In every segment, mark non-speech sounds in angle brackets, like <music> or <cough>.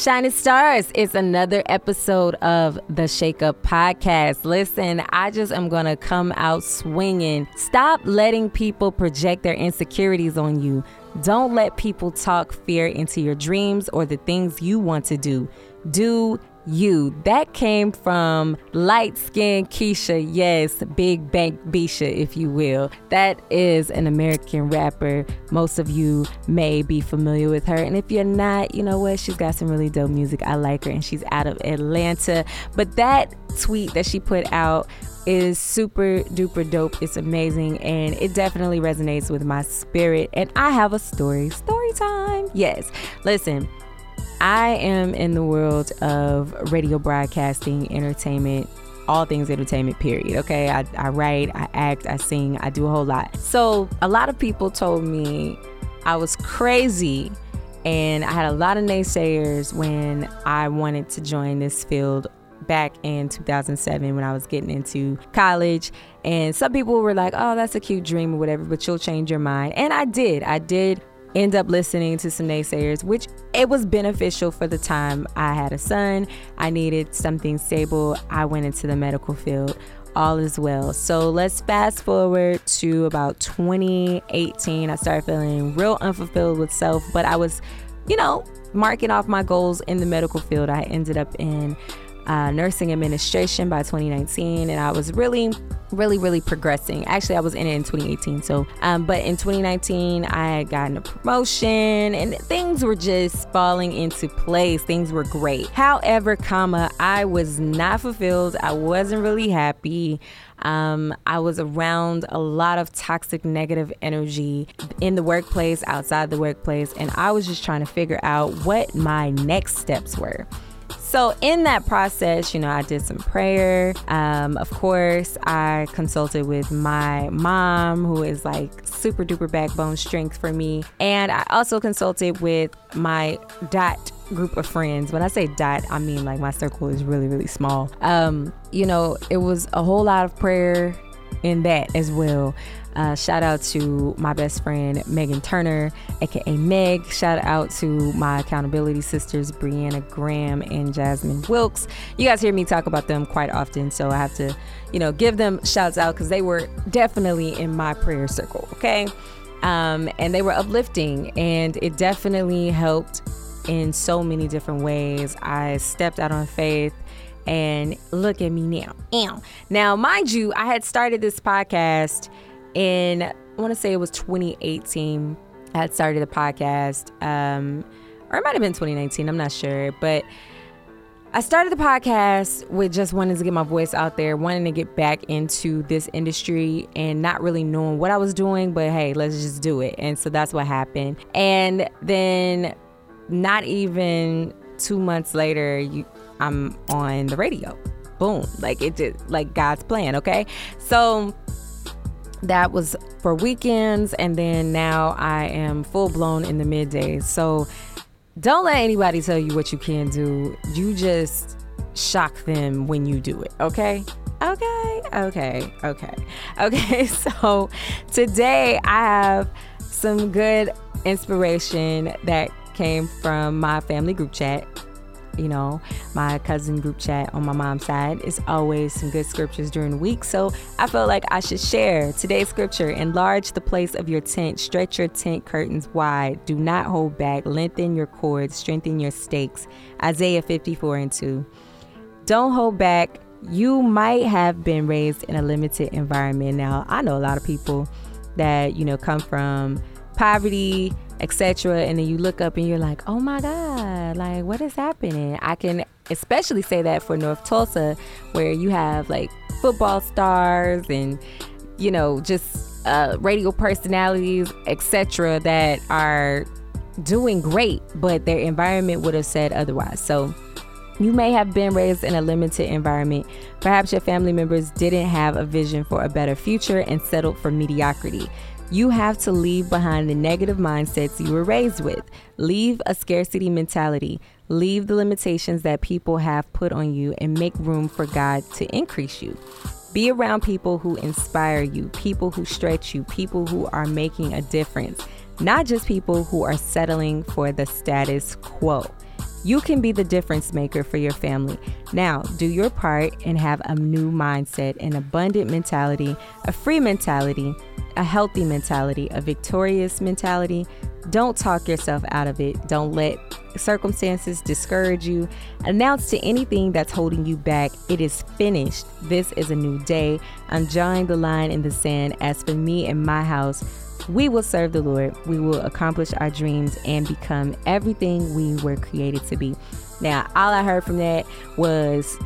Shining Stars, it's another episode of the Shake Up Podcast. Listen, I just am going to come out swinging. Stop letting people project their insecurities on you. Don't let people talk fear into your dreams or the things you want to do. Do you. That came from light skinned Keisha, yes, Big Bank Bisha, if you will. That is an American rapper. Most of you may be familiar with her. And if you're not, you know what? She's got some really dope music. I like her, and she's out of Atlanta. But that tweet that she put out is super duper dope. It's amazing and it definitely resonates with my spirit. And I have a story. Story time. Yes. Listen, I am in the world of radio broadcasting, entertainment, all things entertainment, period. Okay. I, I write, I act, I sing, I do a whole lot. So a lot of people told me I was crazy. And I had a lot of naysayers when I wanted to join this field back in 2007 when I was getting into college. And some people were like, oh, that's a cute dream or whatever, but you'll change your mind. And I did. I did end up listening to some naysayers, which it was beneficial for the time I had a son. I needed something stable. I went into the medical field. All is well. So let's fast forward to about 2018. I started feeling real unfulfilled with self, but I was, you know, marking off my goals in the medical field. I ended up in uh, nursing administration by 2019, and I was really, really, really progressing. Actually, I was in it in 2018. So, um, but in 2019, I had gotten a promotion, and things were just falling into place. Things were great. However, comma, I was not fulfilled. I wasn't really happy. Um, I was around a lot of toxic, negative energy in the workplace, outside the workplace, and I was just trying to figure out what my next steps were. So, in that process, you know, I did some prayer. Um, of course, I consulted with my mom, who is like super duper backbone strength for me. And I also consulted with my dot group of friends. When I say dot, I mean like my circle is really, really small. Um, you know, it was a whole lot of prayer in that as well. Uh, shout out to my best friend Megan Turner, aka Meg. Shout out to my accountability sisters Brianna Graham and Jasmine Wilkes. You guys hear me talk about them quite often, so I have to, you know, give them shouts out because they were definitely in my prayer circle. Okay, um, and they were uplifting, and it definitely helped in so many different ways. I stepped out on faith and look at me now. Now, mind you, I had started this podcast in I want to say it was 2018. I had started the podcast, um, or it might have been 2019. I'm not sure, but I started the podcast with just wanting to get my voice out there, wanting to get back into this industry, and not really knowing what I was doing. But hey, let's just do it, and so that's what happened. And then, not even two months later, you, I'm on the radio. Boom, like it just like God's plan. Okay, so that was for weekends and then now I am full blown in the middays. So don't let anybody tell you what you can do. You just shock them when you do it, okay? Okay, okay, okay. <laughs> Okay, so today I have some good inspiration that came from my family group chat you know, my cousin group chat on my mom's side is always some good scriptures during the week. So I felt like I should share today's scripture. Enlarge the place of your tent, stretch your tent curtains wide, do not hold back, lengthen your cords, strengthen your stakes. Isaiah 54 and 2. Don't hold back. You might have been raised in a limited environment. Now, I know a lot of people that, you know, come from poverty, etc. And then you look up and you're like, oh my God, like what is happening? I can especially say that for North Tulsa, where you have like football stars and, you know, just uh, radio personalities, etc., that are doing great, but their environment would have said otherwise. So, you may have been raised in a limited environment. Perhaps your family members didn't have a vision for a better future and settled for mediocrity. You have to leave behind the negative mindsets you were raised with. Leave a scarcity mentality. Leave the limitations that people have put on you and make room for God to increase you. Be around people who inspire you, people who stretch you, people who are making a difference, not just people who are settling for the status quo. You can be the difference maker for your family. Now, do your part and have a new mindset, an abundant mentality, a free mentality, a healthy mentality, a victorious mentality. Don't talk yourself out of it. Don't let circumstances discourage you. Announce to anything that's holding you back, it is finished. This is a new day. I'm drawing the line in the sand. As for me and my house, we will serve the Lord. We will accomplish our dreams and become everything we were created to be. Now, all I heard from that was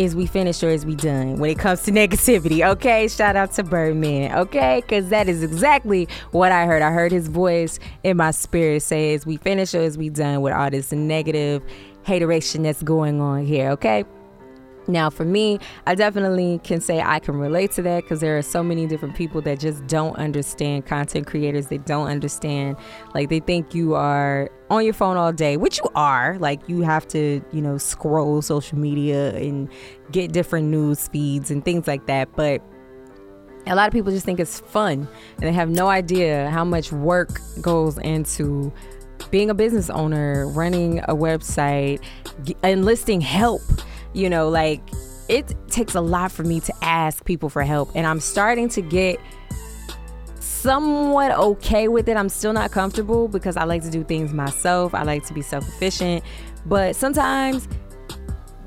is we finished or is we done when it comes to <laughs> negativity okay? Shout out to birdman okay? Because that is exactly what i heard. I heard his voice in my spirit say is we finished or is we done with all this negative hateration that's going on here okay? Now, for me, I definitely can say I can relate to that because there are so many different people that just don't understand content creators. They don't understand, like, they think you are on your phone all day, which you are. Like, you have to, you know, scroll social media and get different news feeds and things like that. But a lot of people just think it's fun and they have no idea how much work goes into being a business owner, running a website, enlisting help you know, like it takes a lot for me to ask people for help. And I'm starting to get somewhat okay with it. I'm still not comfortable because I like to do things myself. I like to be self efficient. But sometimes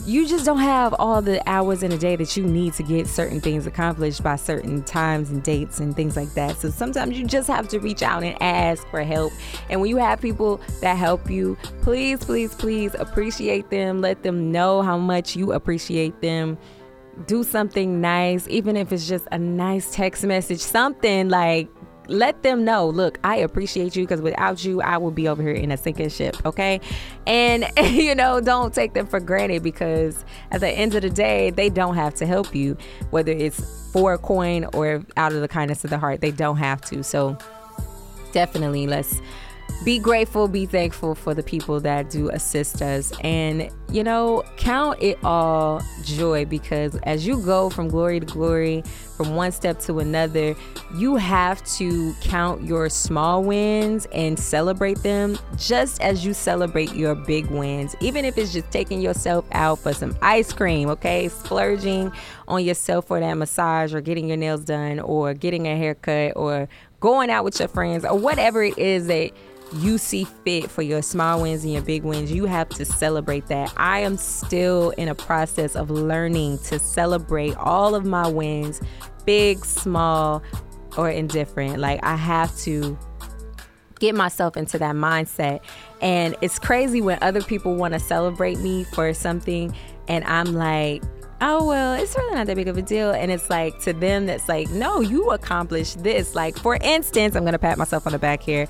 you just don't have all the hours in a day that you need to get certain things accomplished by certain times and dates and things like that. So sometimes you just have to reach out and ask for help. And when you have people that help you, please, please, please appreciate them. Let them know how much you appreciate them. Do something nice, even if it's just a nice text message, something like let them know look i appreciate you because without you i will be over here in a sinking ship okay? And <laughs> you know don't take them for granted because at the end of the day they don't have to help you whether it's for a coin or out of the kindness of the heart they don't have to. So definitely let's be grateful, be thankful for the people that do assist us. And, you know, count it all joy because as you go from glory to glory, from one step to another, you have to count your small wins and celebrate them just as you celebrate your big wins. Even if it's just taking yourself out for some ice cream, okay? Splurging on yourself for that massage or getting your nails done or getting a haircut or going out with your friends or whatever it is that you see fit for your small wins and your big wins, you have to celebrate that. I am still in a process of learning to celebrate all of my wins, big, small, or indifferent. Like, I have to get myself into that mindset. And it's crazy when other people want to celebrate me for something, and I'm like, oh well it's really not that big of a deal and it's like to them that's like no you accomplished this like for instance i'm gonna pat myself on the back here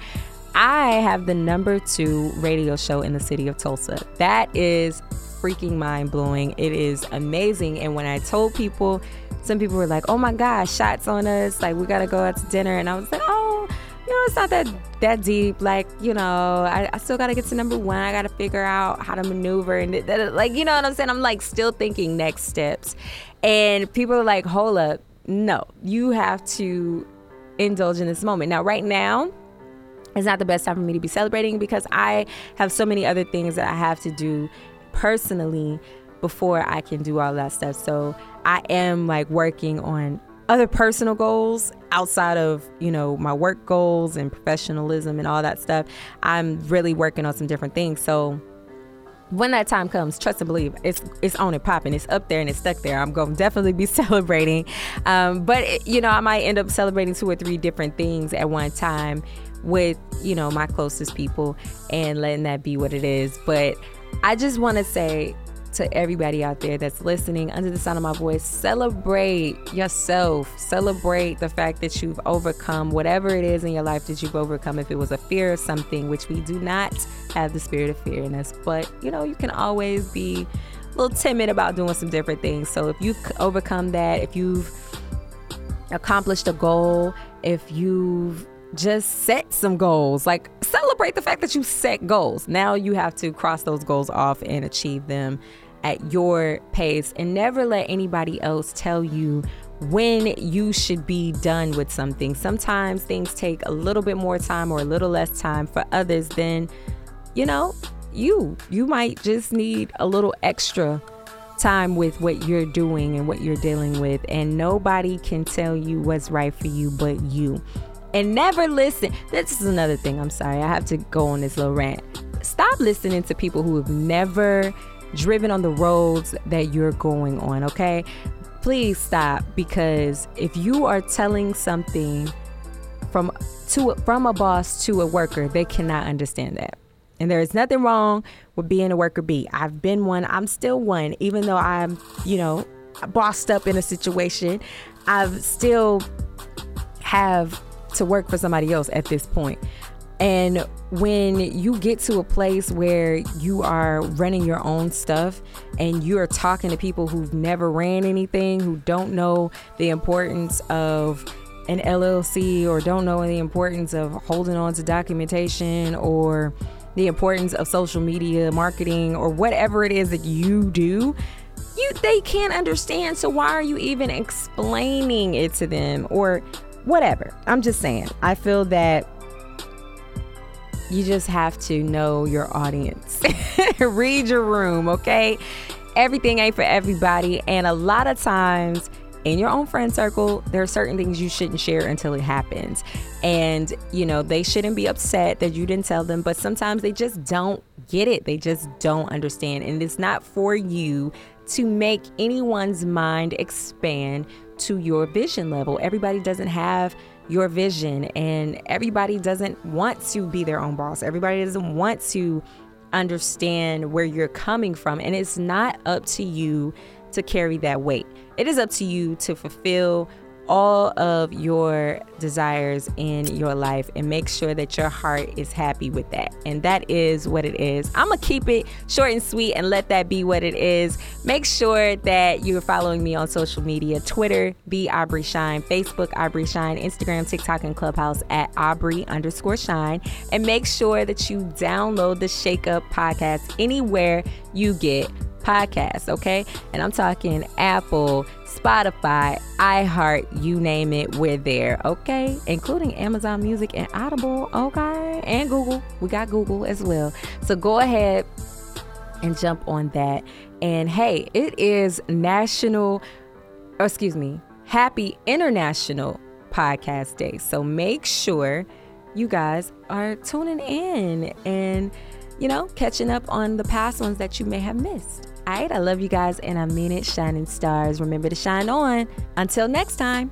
I have the number two radio show in the city of Tulsa. That is freaking mind blowing. It is amazing. And when I told people, some people were like, "Oh my gosh, shots on us! Like we gotta go out to dinner." And I was like, "Oh, you know, it's not that that deep. Like you know, I, I still gotta get to number one. I gotta figure out how to maneuver and th- th- like you know what I'm saying. I'm like still thinking next steps, and people are like, "Hold up, no, you have to indulge in this moment." Now, right now it's not the best time for me to be celebrating because I have so many other things that I have to do personally before I can do all that stuff. So I am like working on other personal goals outside of, you know, my work goals and professionalism and all that stuff. I'm really working on some different things. So when that time comes, trust and believe, it's it's on and popping. It's up there and it's stuck there. I'm going to definitely be <laughs> celebrating. Um, but, it, you know, I might end up celebrating two or three different things at one time with, you know, my closest people and letting that be what it is. But I just want to say to everybody out there that's listening under the sound of my voice, celebrate yourself. Celebrate the fact that you've overcome whatever it is in your life that you've overcome. If it was a fear of something, which we do not have the spirit of fear in us, but you know, you can always be a little timid about doing some different things. So if you've overcome that, if you've accomplished a goal, if you've just set some goals. Like celebrate the fact that you set goals. Now you have to cross those goals off and achieve them at your pace and never let anybody else tell you when you should be done with something. Sometimes things take a little bit more time or a little less time for others than, you know, you. You might just need a little extra time with what you're doing and what you're dealing with. And nobody can tell you what's right for you but you. And never listen. This is another thing. I'm sorry. I have to go on this little rant. Stop listening to people who have never driven on the roads that you're going on, okay? Please stop because if you are telling something from to from a boss to a worker, they cannot understand that. And there is nothing wrong with being a worker bee. I've been one. I'm still one, even though I'm, you know, bossed up in a situation. I've still have to work for somebody else at this point. And when you get to a place where you are running your own stuff and you're talking to people who've never ran anything, who don't know the importance of an LLC or don't know the importance of holding on to documentation or the importance of social media marketing or whatever it is that you do, you they can't understand. So why are you even explaining it to them or whatever? I'm just saying. I feel that you just have to know your audience. <laughs> Read your room, okay? Everything ain't for everybody and a lot of times in your own friend circle, there are certain things you shouldn't share until it happens. And, you know, they shouldn't be upset that you didn't tell them, but sometimes they just don't get it. They just don't understand. And it's not for you to make anyone's mind expand to your vision level. Everybody doesn't have your vision, and everybody doesn't want to be their own boss. Everybody doesn't want to understand where you're coming from. And it's not up to you to carry that weight. It is up to you to fulfill all of your desires in your life and make sure that your heart is happy with that. And that is what it is. I'm going to keep it short and sweet and let that be what it is. Make sure that you're following me on social media Twitter, be Aubrey Shine, Facebook, Aubrey Shine, Instagram, TikTok, and Clubhouse at Aubrey underscore Shine. And make sure that you download the Shake Up podcast anywhere you get podcasts, okay? And I'm talking Apple, Spotify, iHeart, you name it, we're there, okay? Including Amazon Music and Audible, okay? And Google. We got Google as well. So go ahead and jump on that. And hey, it is National, or excuse me, Happy International Podcast Day. So make sure you guys are tuning in and, you know, catching up on the past ones that you may have missed. All right, I love you guys and I mean it, shining stars. Remember to shine on. Until next time.